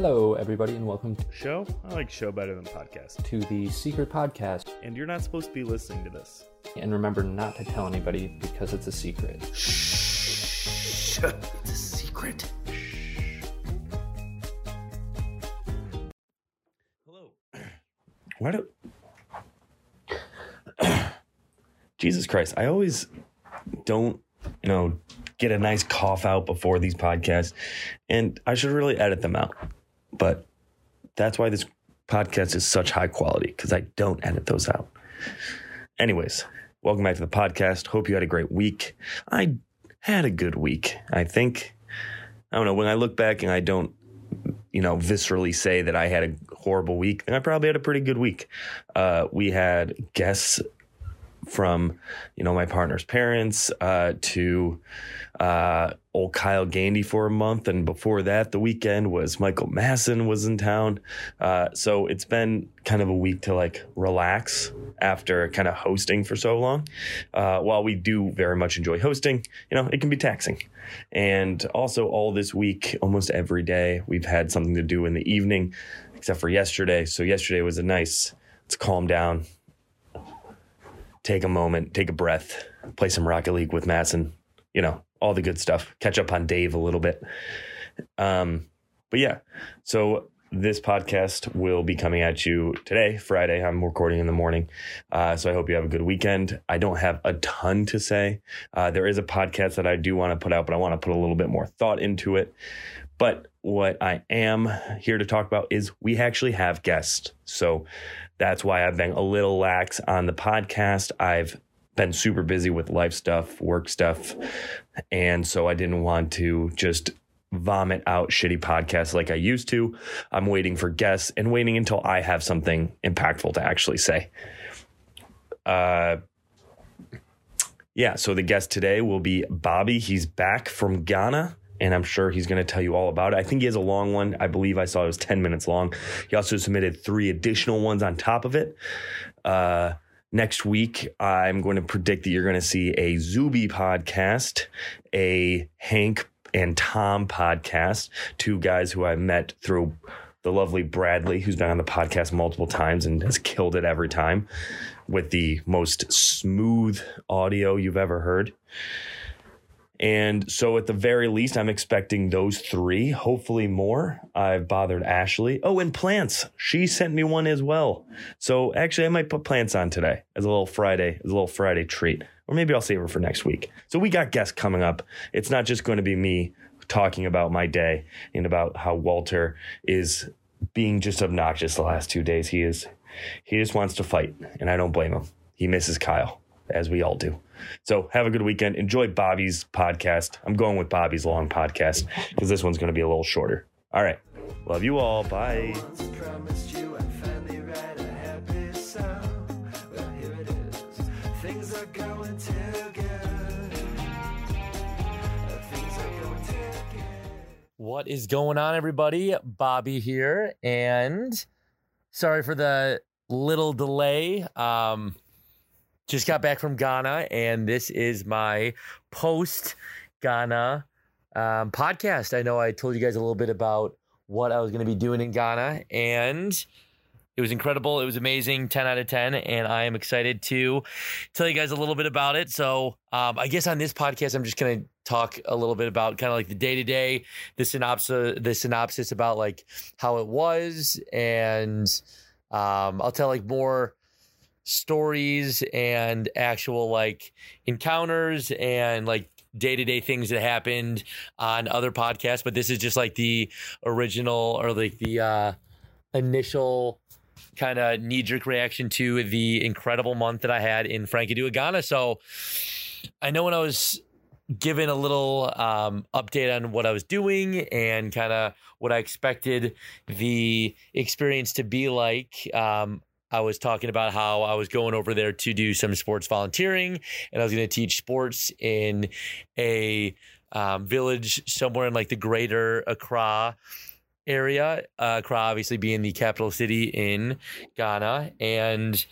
Hello, everybody, and welcome to Show? I like show better than podcast. to the Secret Podcast. And you're not supposed to be listening to this. And remember not to tell anybody because it's a secret. Shh. It's a secret. Hello. Why do Jesus Christ, I always don't, you know, get a nice cough out before these podcasts. And I should really edit them out. But that's why this podcast is such high quality, because I don't edit those out. Anyways, welcome back to the podcast. Hope you had a great week. I had a good week, I think. I don't know. When I look back and I don't, you know, viscerally say that I had a horrible week, then I probably had a pretty good week. Uh, we had guests from, you know, my partner's parents uh, to uh, old Kyle Gandy for a month, and before that, the weekend was Michael Masson was in town. Uh, so it's been kind of a week to like relax after kind of hosting for so long. Uh, while we do very much enjoy hosting, you know, it can be taxing. And also, all this week, almost every day, we've had something to do in the evening, except for yesterday. So yesterday was a nice. Let's calm down, take a moment, take a breath, play some Rocket League with Masson, you know, all the good stuff. Catch up on Dave a little bit. Um, but yeah, so this podcast will be coming at you today, Friday. I'm recording in the morning. Uh, so I hope you have a good weekend. I don't have a ton to say. Uh, there is a podcast that I do want to put out, but I want to put a little bit more thought into it. But what I am here to talk about is we actually have guests. So that's why I've been a little lax on the podcast. I've been super busy with life stuff, work stuff. And so I didn't want to just vomit out shitty podcasts like I used to. I'm waiting for guests and waiting until I have something impactful to actually say. Uh, yeah, so the guest today will be Bobby. He's back from Ghana and I'm sure he's going to tell you all about it. I think he has a long one. I believe I saw it was 10 minutes long. He also submitted three additional ones on top of it. Uh, next week, I'm going to predict that you're going to see a Zuby podcast, a Hank and Tom podcast, two guys who I met through the lovely Bradley, who's been on the podcast multiple times and has killed it every time with the most smooth audio you've ever heard. And so, at the very least, I'm expecting those three, hopefully more. I've bothered Ashley. Oh, and plants. She sent me one as well. So, actually, I might put plants on today as a little Friday, as a little Friday treat. Or maybe I'll save her for next week. So, we got guests coming up. It's not just going to be me talking about my day and about how Walter is being just obnoxious the last two days. He is, he just wants to fight, and I don't blame him. He misses Kyle, as we all do. So have a good weekend. Enjoy Bobby's podcast. I'm going with Bobby's long podcast because this one's going to be a little shorter. All right. Love you all. Bye. What is going on, everybody? Bobby here, and sorry for the little delay. Um, just got back from Ghana, and this is my post Ghana um, podcast. I know I told you guys a little bit about what I was going to be doing in Ghana, and it was incredible. It was amazing, 10 out of 10. And I am excited to tell you guys a little bit about it. So, um, I guess on this podcast, I'm just going to talk a little bit about kind of like the day to day, the synopsis, the synopsis about like how it was. And um, I'll tell like more stories and actual like encounters and like day to day things that happened on other podcasts. But this is just like the original or like the uh, initial kind of knee jerk reaction to the incredible month that I had in Frankadua, Ghana. So I know when I was given a little um, update on what I was doing and kind of what I expected the experience to be like. Um, I was talking about how I was going over there to do some sports volunteering and I was going to teach sports in a um, village somewhere in like the greater Accra area. Uh, Accra, obviously, being the capital city in Ghana. And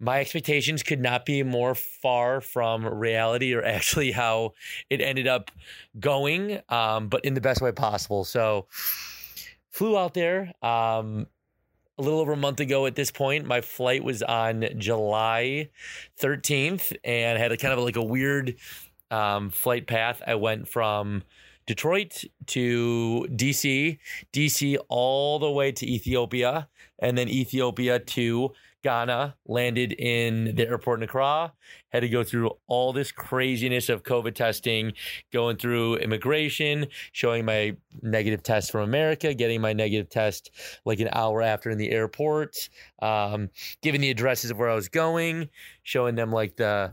my expectations could not be more far from reality or actually how it ended up going, um, but in the best way possible. So, flew out there um, a little over a month ago at this point. My flight was on July 13th and had a kind of like a weird um, flight path. I went from Detroit to DC, DC all the way to Ethiopia, and then Ethiopia to Ghana, landed in the airport in Accra, had to go through all this craziness of COVID testing, going through immigration, showing my negative test from America, getting my negative test like an hour after in the airport, um, giving the addresses of where I was going, showing them like the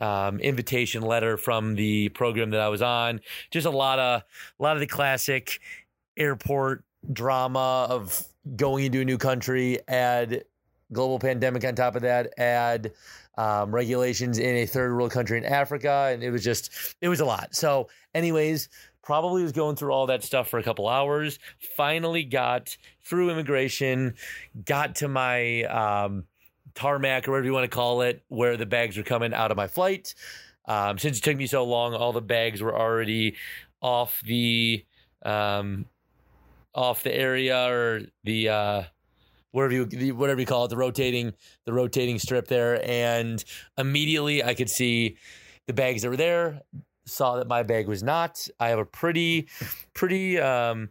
um, invitation letter from the program that I was on. Just a lot of a lot of the classic airport drama of going into a new country, add global pandemic on top of that, add um, regulations in a third world country in Africa, and it was just it was a lot. So, anyways. Probably was going through all that stuff for a couple hours. Finally got through immigration, got to my um, tarmac or whatever you want to call it, where the bags were coming out of my flight. Um, since it took me so long, all the bags were already off the um, off the area or the uh, whatever you whatever you call it, the rotating the rotating strip there, and immediately I could see the bags that were there. Saw that my bag was not. I have a pretty pretty um,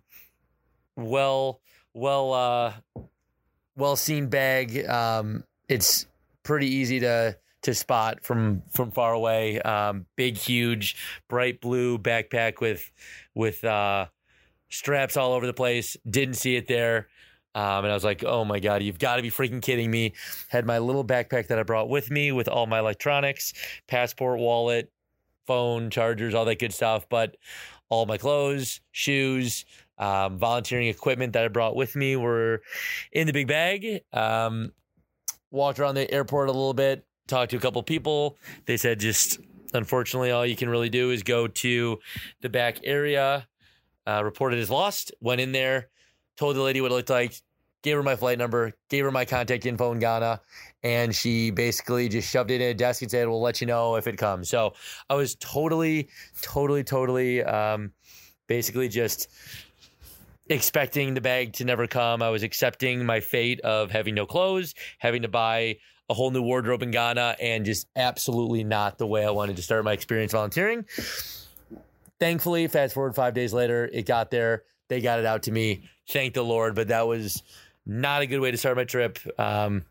well well uh, well seen bag. Um, it's pretty easy to to spot from from far away. Um, big, huge, bright blue backpack with with uh, straps all over the place. Didn't see it there. Um, and I was like, oh my God, you've got to be freaking kidding me. Had my little backpack that I brought with me with all my electronics, passport, wallet, phone, chargers, all that good stuff. But all my clothes, shoes, um, volunteering equipment that I brought with me were in the big bag. Um, walked around the airport a little bit, talked to a couple people. They said just unfortunately, all you can really do is go to the back area, uh, report it as lost. Went in there, told the lady what it looked like, gave her my flight number, gave her my contact info in Ghana, and she basically just shoved it in a desk and said, "We'll let you know if it comes." So I was totally, totally, totally, um, basically just expecting the bag to never come. I was accepting my fate of having no clothes, having to buy a whole new wardrobe in Ghana, and just absolutely not the way I wanted to start my experience volunteering. Thankfully, fast forward five days later, it got there. They got it out to me. Thank the Lord. But that was not a good way to start my trip. Um,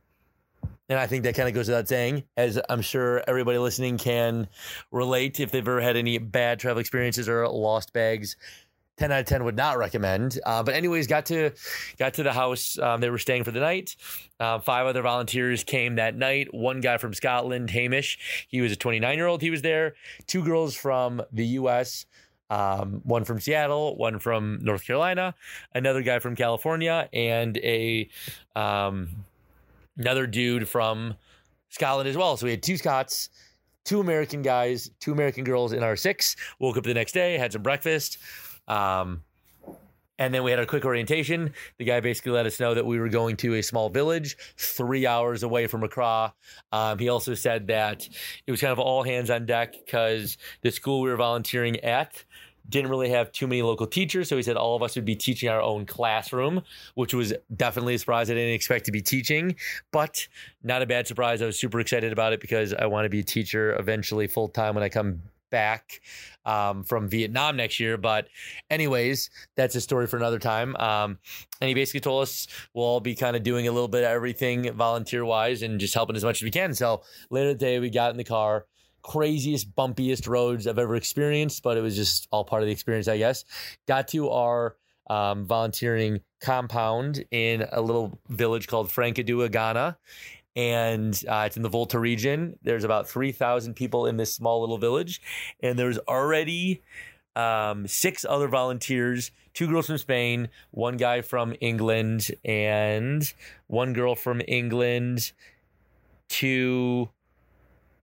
and I think that kind of goes without saying, as I'm sure everybody listening can relate if they've ever had any bad travel experiences or lost bags. 10 out of 10 would not recommend. Uh, but anyways, got to got to the house. Um, they were staying for the night. Uh, five other volunteers came that night. One guy from Scotland, Hamish. He was a 29 year old. He was there. Two girls from the U.S. Um, one from Seattle, one from North Carolina, another guy from California, and a um, another dude from Scotland as well. So we had two Scots, two American guys, two American girls in our six. Woke up the next day, had some breakfast. Um, and then we had a quick orientation. The guy basically let us know that we were going to a small village three hours away from Accra. Um, he also said that it was kind of all hands on deck because the school we were volunteering at didn't really have too many local teachers. So he said all of us would be teaching our own classroom, which was definitely a surprise. I didn't expect to be teaching, but not a bad surprise. I was super excited about it because I want to be a teacher eventually full time when I come back um, from Vietnam next year. But, anyways, that's a story for another time. Um, and he basically told us we'll all be kind of doing a little bit of everything volunteer wise and just helping as much as we can. So, later the day, we got in the car. Craziest, bumpiest roads I've ever experienced, but it was just all part of the experience, I guess. Got to our um, volunteering compound in a little village called Frankadua, Ghana and uh, it's in the Volta region. There's about 3,000 people in this small little village, and there's already um, six other volunteers two girls from Spain, one guy from England, and one girl from England, two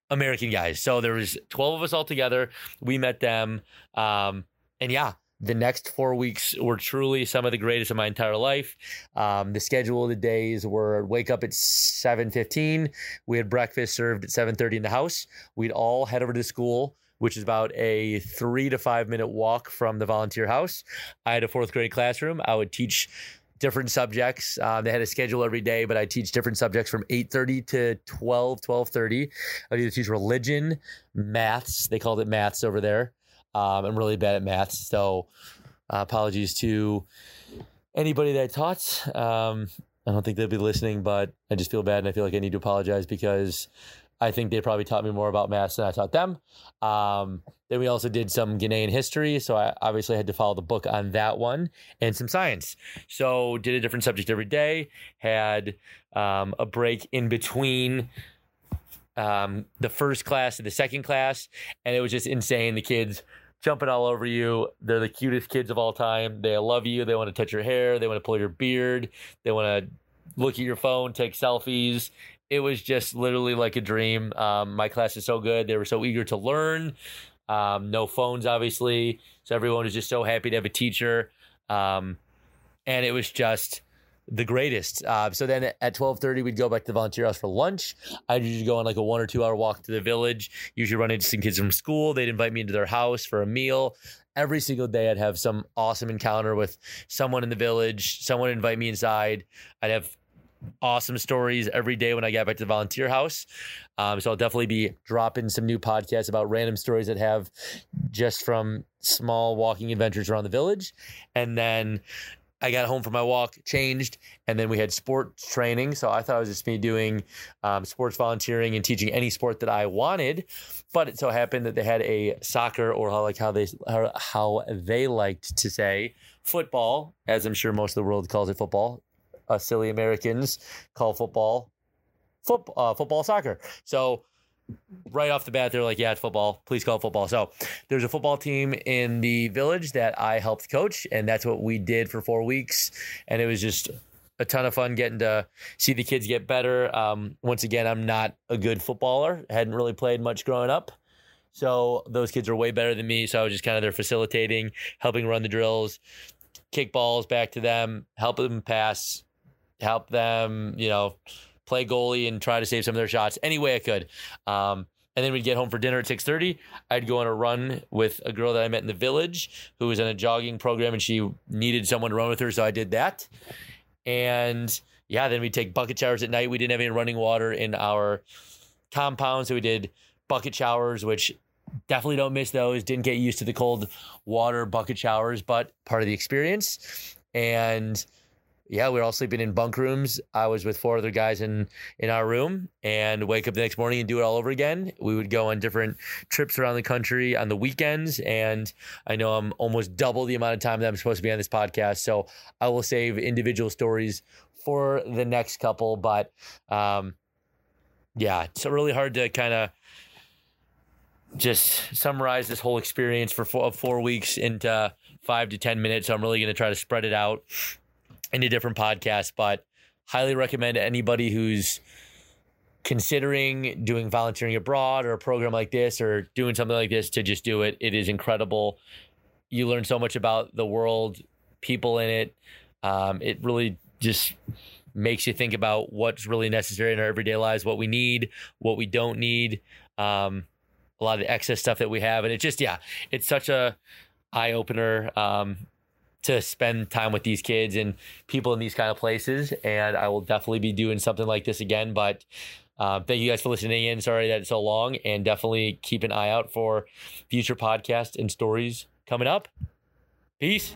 American guys. So there was 12 of us all together. We met them. Um, and yeah, the next four weeks were truly some of the greatest of my entire life. Um, the schedule of the days were wake up at 7.15. We had breakfast served at 7.30 in the house. We'd all head over to school which is about a three to five minute walk from the volunteer house. I had a fourth grade classroom. I would teach different subjects. Um, they had a schedule every day, but I teach different subjects from 8.30 to 12, 12.30. I'd either teach religion, maths. They called it maths over there. Um, I'm really bad at math, So uh, apologies to anybody that I taught. Um, I don't think they'll be listening, but I just feel bad and I feel like I need to apologize because I think they probably taught me more about math than I taught them. Um, then we also did some Ghanaian history, so I obviously had to follow the book on that one, and some science. So did a different subject every day. Had um, a break in between um, the first class and the second class, and it was just insane. The kids jumping all over you. They're the cutest kids of all time. They love you. They want to touch your hair. They want to pull your beard. They want to look at your phone, take selfies. It was just literally like a dream. Um, my class is so good. They were so eager to learn. Um, no phones, obviously. So everyone was just so happy to have a teacher. Um, and it was just the greatest. Uh, so then at twelve thirty, we'd go back to the volunteer house for lunch. I'd usually go on like a one or two hour walk to the village. Usually run into some kids from school. They'd invite me into their house for a meal. Every single day, I'd have some awesome encounter with someone in the village. Someone invite me inside. I'd have awesome stories every day when I got back to the volunteer house. Um, so I'll definitely be dropping some new podcasts about random stories that have just from small walking adventures around the village. And then I got home from my walk, changed, and then we had sports training. So I thought it was just me doing um, sports volunteering and teaching any sport that I wanted. But it so happened that they had a soccer, or how like how they how, they liked to say football, as I'm sure most of the world calls it football. Us silly Americans call football football, uh, football soccer. So right off the bat, they're like, yeah, it's football. Please call it football. So there's a football team in the village that I helped coach, and that's what we did for four weeks. And it was just a ton of fun getting to see the kids get better. Um, once again, I'm not a good footballer. hadn't really played much growing up. So those kids are way better than me. So I was just kind of there facilitating, helping run the drills, kick balls back to them, help them pass, help them, you know, play goalie and try to save some of their shots any way I could. Um, and then we'd get home for dinner at 6.30 i'd go on a run with a girl that i met in the village who was in a jogging program and she needed someone to run with her so i did that. And yeah then we'd take bucket showers at night. We didn't have any running water in our compound so we did bucket showers which definitely don't miss those. Didn't get used to the cold water bucket showers but part of the experience. And yeah, we were all sleeping in bunk rooms. I was with four other guys in in our room, and wake up the next morning and do it all over again. We would go on different trips around the country on the weekends, and I know I'm almost double the amount of time that I'm supposed to be on this podcast, so I will save individual stories for the next couple. But um, yeah, it's really hard to kind of just summarize this whole experience for four, four weeks into five to ten minutes. So I'm really going to try to spread it out into different podcasts, but highly recommend anybody who's considering doing volunteering abroad or a program like this or doing something like this to just do it. It is incredible. You learn so much about the world, people in it. Um, it really just makes you think about what's really necessary in our everyday lives, what we need, what we don't need, um, a lot of the excess stuff that we have, and it just yeah, it's such a eye opener. Um, to spend time with these kids and people in these kind of places. And I will definitely be doing something like this again. But uh, thank you guys for listening in. Sorry that it's so long, and definitely keep an eye out for future podcasts and stories coming up. Peace.